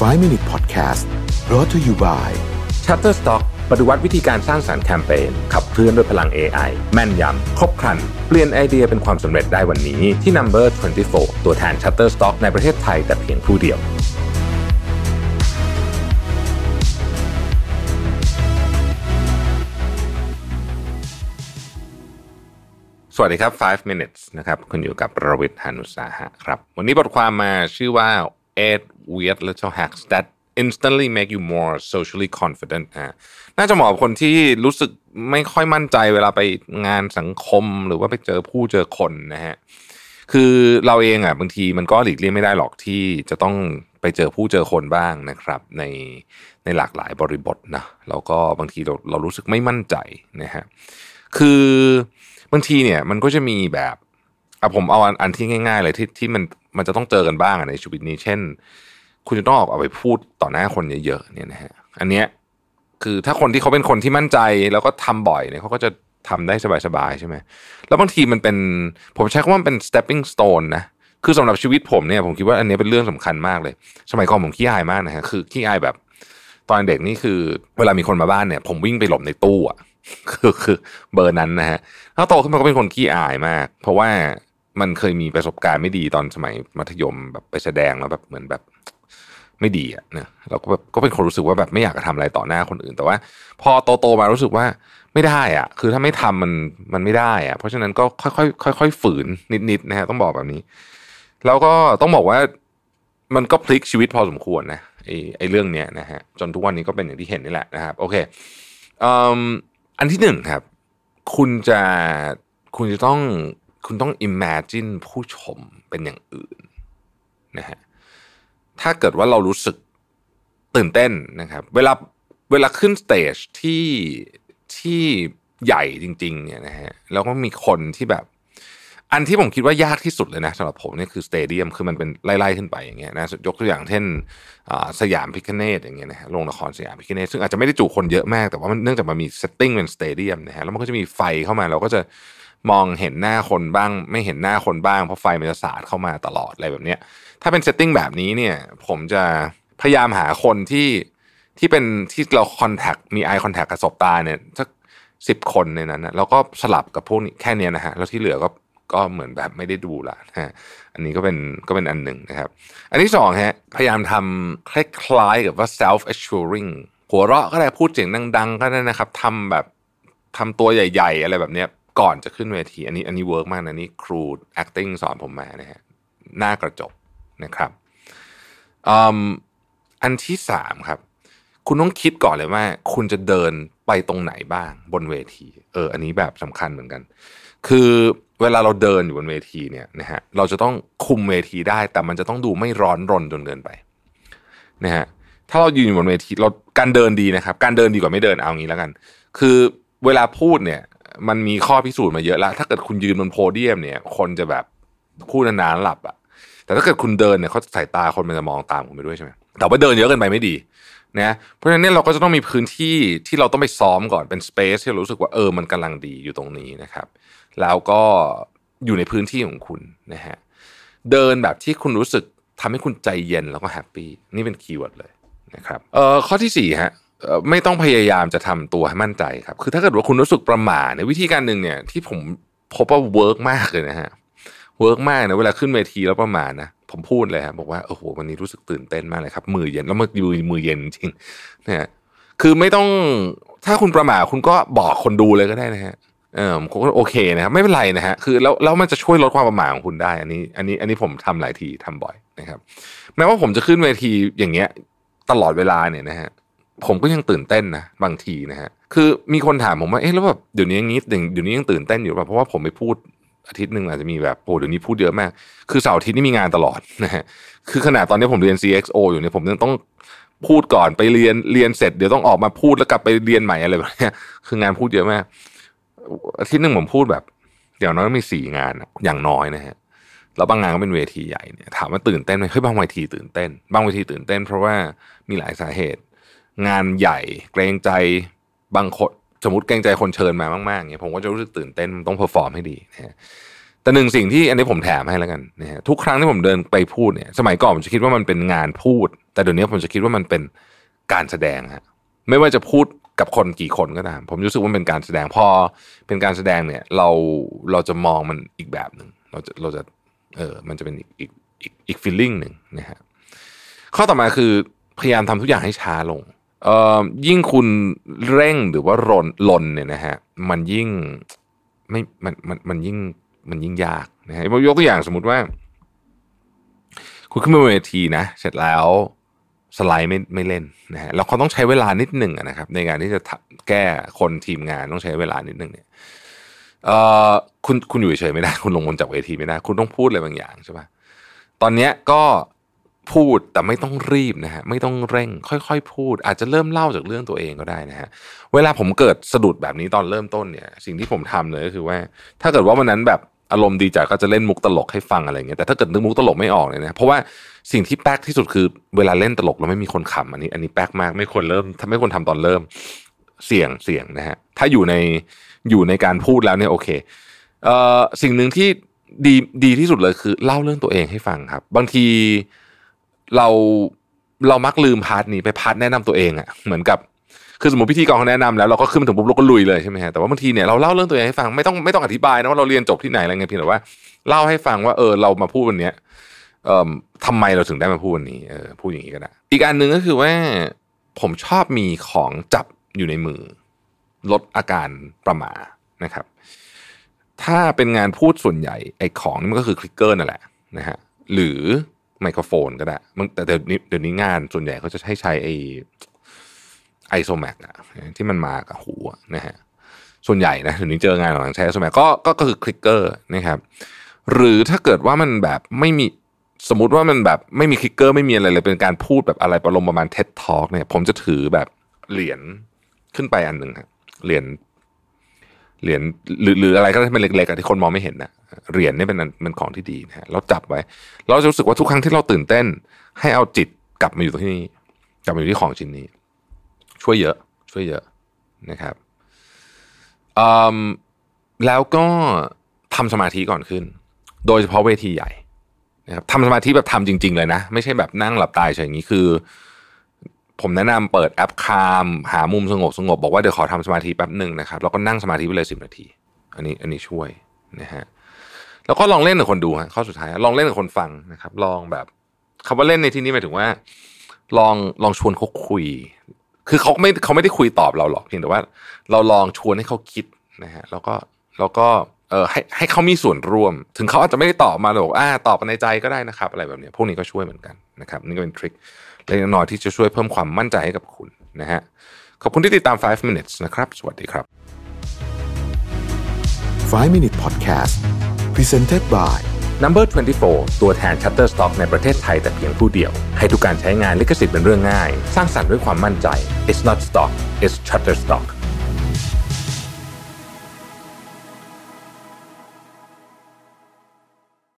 5 Minute Podcast brought to you by Shutterstock ปฏิวัติวิธีการสร้างสารรค์แคมเปญขับเคลื่อนด้วยพลัง AI แม่นยำ ครบครัน เปลี่ยนไอเดียเป็นความสำเร็จได้วันนี้ที่ Number 24 ตัวแทน Shutterstock ในประเทศไทยแต่เพียงผู้เดียว สวัสดีครับ 5 minutes นะครับ คุณอยู่กับประวิทย์หานุสาหะครับ วันนี้บทความมาชื่อว่า eight weird little hacks that instantly make you more socially confident นะน่าจะเหมาะกับคนที่รู้สึกไม่ค่อยมั่นใจเวลาไปงานสังคมหรือว่าไปเจอผู้เจอคนนะฮะคือเราเองอะบางทีมันก็หลีกเลี่ยงไม่ได้หรอกที่จะต้องไปเจอผู้เจอคนบ้างนะครับ ในในหลากหลายบริบทนะแล้วก็บางทีเราเรารู้สึกไม่มั่นใจนะฮะคือบางทีเนี่ยมันก็จะมีแบบอะผมเอาอันที่ง่าย ๆ เลยที่ที่มันมันจะต้องเจอกันบ้างในชีวิตนี้ เช่น คุณจะต้องออกเอาไปพูดต่อหน้าคนเยอะๆเนี่ยนะฮะอันเนี้ยคือถ้าคนที่เขาเป็นคนที่มั่นใจแล้วก็ทำบ่อยเนี่ยเขาก็จะทำได้สบายๆใช่ไหมแล้วบางทีมันเป็นผมใช้คำว่าเป็น stepping stone นะคือสำหรับชีวิตผมเนี่ยผมคิดว่าอันนี้เป็นเรื่องสำคัญมากเลย สมัยก่อนผมขี้อายมากนะฮะคือขี้อายแบบ ตอนเด็กนี่คือ เวลามีคนมาบ้านเนี่ย ผมวิ่งไปหลบในตู้อะคือคือเบอร์นั้นนะฮะแล้วโตขึ้นมาก็เป็นคนขี้อายมาก เพราะว่ามันเคยมีประสบการณ์ไม่ดีตอนสมัยมัธยมแบบไปแสดงแล้วแบบเหมือนแบบ ไม่ดีอะนะเราก็แบบก็เป็นคนรู้สึกว่าแบบไม่อยากจะทำอะไรต่อหน้าคนอื่น แต่ว่า พอโตโตๆมารู้สึกว่าไม่ได้อะคือถ้าไม่ทำมันมันไม่ได้อะเพราะฉะนั้นก็ค่อยๆค่อยๆฝืนนิดๆนะฮะต้องบอกแบบนี้ แล้วก็ต้องบอกว่ามันก็พลิกชีวิตพอสมควรนะไอ้ไอ้เรื่องเนี้ยนะฮะจนทุกวันนี้ก็เป็นอย่างที่เห็นนี่แหละนะครับ โอเคอันที่หนึ่งครับ คุณจะคุณจะต้องคุณต้อง imagine ผู้ชมเป็นอย่างอื่นนะฮะ ถ้าเกิดว่าเรารู้สึกตื่นเต้นนะครับ เวลาเวลาขึ้น stage ที่ที่ใหญ่จริง ๆ เนี่ยนะฮะแล้วก็มีคนที่แบบ อันที่ผมคิดว่ายากที่สุดเลยนะสำหรับผมเนี่ยคือ stadium คือมันเป็นไล่ๆขึ้นไปอย่างเงี้ยนะยกตัวอย่างเช่นอ่าสยามพิฆเนศอย่างเงี้ยนะฮะโรงละครสยามพิฆเนศซึ่งอาจจะไม่ได้จุคนเยอะมากแต่ว่ามันเนื่องจากมันมี setting เป็น stadium นะฮะแล้วมันก็จะมีไฟเข้ามาเราก็จะ มองเห็นหน้าคนบ้าง ไม่เห็นหน้าคนบ้างเพราะไฟมันจะสาดเข้ามาตลอดอะไรแบบเนี้ยถ้าเป็น setting แบบนี้เนี่ย ผมจะพยายามหาคนที่ที่เป็นที่เรา contact มี eye contact กับสบตาเนี่ยสักสิบคนในนั้นนะแล้วก็สลับกับพวกนี้แค่นี้นะฮะแล้วที่เหลือก็ก็เหมือนแบบไม่ได้ดูละนะฮะอันนี้ก็เป็นก็เป็นอันหนึ่งนะครับ อันที่สองฮะพยายามทำคล้ายๆกับว่า self assuring หัวเราะก็ได้พูดเสียงดังๆก็ได้นะครับทำแบบทำตัวใหญ่ ๆ อะไรแบบเนี้ย ก่อนจะขึ้นเวที อันนี้อันนี้ work มากนะนี่ครู acting สอนผมมานะฮะหน้ากระจกนะครับอันที่สามครับ คุณต้องคิดก่อนเลยว่า คุณจะเดินไปตรงไหนบ้างบนเวที เออ อันนี้แบบสำคัญเหมือนกัน คือเวลาเราเดินอยู่บนเวทีเนี่ยนะฮะเราจะต้องคุมเวทีได้ แต่มันจะต้องดูไม่ร้อนรนจนเกินไปนะฮะถ้าเรายืนอยู่บนเวทีเราการเดินดีนะครับ การเดินดีกว่าไม่เดินเอางี้แล้วกัน คือเวลาพูดเนี่ย มันมีข้อพิสูจน์มาเยอะแล้ว ถ้าเกิดคุณยืนบนโพเดียมเนี่ย คนจะแบบพูดนานๆหลับอะแต่ถ้าเกิดคุณเดินเนี่ยเขาสายตาคนมันจะมองตามคุณไปด้วยใช่ไหมแต่ว่าเดินเยอะเกินไปไม่ดีนะเพราะฉะนั้นเนี่ยเราก็จะต้องมีพื้นที่ที่เราต้องไปซ้อมก่อนเป็นสเปซที่เรารู้สึกว่าเออมันกำลังดีอยู่ตรงนี้นะครับ แล้วก็อยู่ในพื้นที่ของคุณนะฮะเดินแบบที่คุณรู้สึกทำให้คุณใจเย็นแล้วก็ happy นี่เป็น keyword เลยนะครับเอ่อข้อที่สี่ฮะ ไม่ต้องพยายามจะทำตัวให้มั่นใจครับ คือถ้าเกิดว่าคุณรู้สึกประหม่าในวิธีการหนึ่งเนี่ยที่ผมพบว่า work มากเลยนะฮะ work มากนะเวลาขึ้นเวทีแล้วประหม่านะผมพูดเลยครับบอกว่าโอ้โหวันนี้รู้สึกตื่นเต้นมากเลยครับ มือเย็นแล้วมือมือมือเย็นจริงนะฮะคือไม่ต้องถ้าคุณประหม่าคุณก็บอกคนดูเลยก็ได้นะฮะเออผมก็โอเคนะครับไม่เป็นไรนะฮะคือแล้วแล้วมันจะช่วยลดความประหม่าของคุณได้ อันนี้ อันนี้อันนี้ผมทำหลายทีทำบ่อยนะครับ แม้ว่าผมจะขึ้นเวทีอย่างเงี้ย ตลอดเวลาเนี่ยนะฮะ ผมก็ยังตื่นเต้นนะบางทีนะฮะคือมีคนถามผมว่าเอ๊ะแล้วแบบเดี๋ยวนี้ยังงี้เดี๋ยวนี้ยังตื่นเต้นอยู่ป่ะเพราะว่าผมไปพูดอาทิตย์หนึ่งอาจจะมีแบบโอ้เดี๋ยวนี้พูดเยอะมาก คือเสาร์อาทิตย์นี่มีงานตลอดนะฮะคือขนาดตอนนี้ผมเรียน CXO อยู่เนี่ยผมยังต้องพูดก่อนไปเรียนเรียนเสร็จเดี๋ยวต้องออกมาพูดแล้วกลับไปเรียนใหม่อะไรแบบนี้คืองานพูดเยอะมากอาทิตย์หนึ่งผมพูดแบบอย่างน้อยมีสี่งานอะอย่างน้อยนะฮะแล้วบางงานก็เป็นเวทีใหญ่เนี่ยถามว่าตื่นเต้นไหมเฮ้ยบางเวทีตื่นเต้น บางเวทีตื่นเต้น เพราะว่ามีหลายสาเหตุ งานใหญ่ เกรงใจบางคนสมมติเกรงใจคนเชิญมามากๆเนี่ยผมก็จะรู้สึกตื่นเต้นต้อง perform ให้ดีนะฮะแต่หนึ่งสิ่งที่อันนี้ผมแถมให้แล้วกันนะฮะทุกครั้งที่ผมเดินไปพูดเนี่ย สมัยก่อนผมจะคิดว่ามันเป็นงานพูด แต่เดี๋ยวนี้ผมจะคิดว่ามันเป็นการแสดงฮะไม่ว่าจะพูดกับคนกี่คนก็ตามผมรู้สึกว่าเป็นการแสดงพอเป็นการแสดงเนี่ยเราเราจะมองมันอีกแบบหนึ่งเราจะเราจะเออมันจะเป็นอีกอีกอีกอีกฟีลลิ่งหนึ่งนะฮะข้อต่อมาคือพยายามทำทุกอย่างให้ช้าลง ยิ่งคุณเร่งหรือว่ารนลนเนี่ยนะฮะมันยิ่งไม่มันมันมันยิ่งมันยิ่งยากนะฮะยกตัวอย่างสมมติว่า คุณขึ้นมาเวทีนะ เสร็จแล้วสไลด์ไม่ไม่เล่นนะฮะแล้วเขาต้องใช้เวลานิดหนึ่งนะครับ ในการที่จะแก้คนทีมงานต้องใช้เวลานิดหนึ่งเนี่ยเอ่อคุณคุณอยู่เฉยไม่ได้ คุณลงบนจากเวทีไม่ได้ คุณต้องพูดอะไรบางอย่างใช่ปะตอนเนี้ยก็ พูดแต่ไม่ต้องรีบนะฮะไม่ต้องเร่ง ค่อยๆ พูด อาจจะเริ่มเล่าจากเรื่องตัวเองก็ได้นะฮะเวลาผมเกิดสะดุดแบบนี้ตอนเริ่มต้นเนี่ย สิ่งที่ผมทำเลยก็คือว่า ถ้าเกิดว่าวันนั้นแบบอารมณ์ดีจัดก็จะเล่นมุกตลกให้ฟังอะไรเงี้ยแต่ถ้าเกิดนึกมุกตลกไม่ออกเลยนะเพราะว่าสิ่งที่แป๊กที่สุดคือเวลาเล่นตลกแล้วไม่มีคนขำอันนี้ อันนี้แป๊กมากไม่ควรเริ่มถ้าไม่ควรทำตอนเริ่มเสี่ยงเสี่ยงนะฮะถ้าอยู่ในอยู่ในการพูดแล้วเนี่ยโอเคเอ่อสิ่งหนึ่งที่ดีดีที่สุดเลยคือเล่าเรื่องตัวเองให้ฟังครับ บางที เราเรามักลืม part นี้ไป part แนะนำตัวเองอะเหมือนกับคือสมมติพิธีกรเขาแนะนำแล้วเราก็ขึ้นมาถึงปุ๊บเราก็ลุยเลยใช่ไหมฮะแต่ว่าบางทีเนี่ยเราเล่าเรื่องตัวเองให้ฟังไม่ต้องไม่ต้องอธิบายนะว่าเราเรียนจบที่ไหนอะไรเงี้ยเพียงแต่ว่าเล่าให้ฟังว่าเออเรามาพูดวันเนี้ยเอ่อทำไมเราถึงได้มาพูดวันนี้เออพูดอย่างนี้ก็ได้อีกอันหนึ่งก็คือว่าผมชอบมีของจับอยู่ในมือ ลดอาการประหมานะครับ ถ้าเป็นงานพูดส่วนใหญ่ไอ้ของนี่มันก็คือคลิกเกอร์นั่นแหละนะฮะหรือ ไมโครโฟนก็ได้มันแต่เดี๋ยวนี้เดี๋ยวนี้งานส่วนใหญ่เขาจะให้ใช้ไอIsomax อะที่มันมากับหูนะฮะส่วนใหญ่นะเดี๋ยวนี้เจองานของใช้ Isomax ก็ก็ก็คือ clicker นะครับหรือถ้าเกิดว่ามันแบบไม่มีสมมติว่ามันแบบไม่มี clicker ไม่มีอะไรเลยเป็นการพูดแบบอะไรประลมประมาณเท็ดทอ k เนี่ย ผมจะถือแบบเหรียญขึ้นไปอันหนึ่งครับเหรียญ เหรียญหรือหรืออะไรก็ได้ที่มันเล็กๆที่คนมองไม่เห็นนะเหรียญนี่เป็นอันเป็นของที่ดีนะฮะเราจับไว้ เราจะรู้สึกว่าทุกครั้งที่เราตื่นเต้น ให้เอาจิตกลับมาอยู่ที่นี่กลับมาอยู่ที่ของชิ้นนี้ ช่วยเยอะ ช่วยเยอะนะครับแล้วก็ทำสมาธิก่อนขึ้น โดยเฉพาะเวทีใหญ่นะครับทำสมาธิแบบทำจริง ๆ เลยนะ ไม่ใช่แบบนั่งหลับตายเฉยอย่างนี้คือ ผมแนะนำเปิดแอปคามหามุมสงบสงบบอกว่าเดี๋ยวขอทำสมาธิแป๊บหนึ่งนะครับแล้วก็นั่งสมาธิไปเลยสิบนาที อันนี้อันนี้ช่วยนะฮะแล้วก็ลองเล่นกับคนดูฮะข้อสุดท้ายลองเล่นกับคนฟังนะครับ ลองแบบคำว่าเล่นในที่นี้หมายถึงว่า ลองลองชวนเขาคุย คือเขาไม่เขาไม่ได้คุยตอบเราหรอกเพียงแต่ว่า เราลองชวนให้เขาคิดนะฮะแล้วก็แล้วก็เออให้ให้เขามีส่วนร่วม ถึงเขาอาจจะไม่ได้ตอบมาหรอกอ่าตอบในใจก็ได้นะครับ อะไรแบบนี้พวกนี้ก็ช่วยเหมือนกันนะครับ นี่ก็เป็นทริค เล็กน้อยที่จะช่วยเพิ่มความมั่นใจให้กับคุณนะฮะขอบคุณที่ติดตาม 5 minutes นะครับ สวัสดีครับ 5 Minute Podcast Presented by Number 24 ตัวแทน Shutterstock ในประเทศไทยแต่เพียงผู้เดียว ให้ทุกการใช้งานลิขสิทธิ์เป็นเรื่องง่าย สร้างสรรค์ด้วยความมั่นใจ It's not stock it's Shutterstock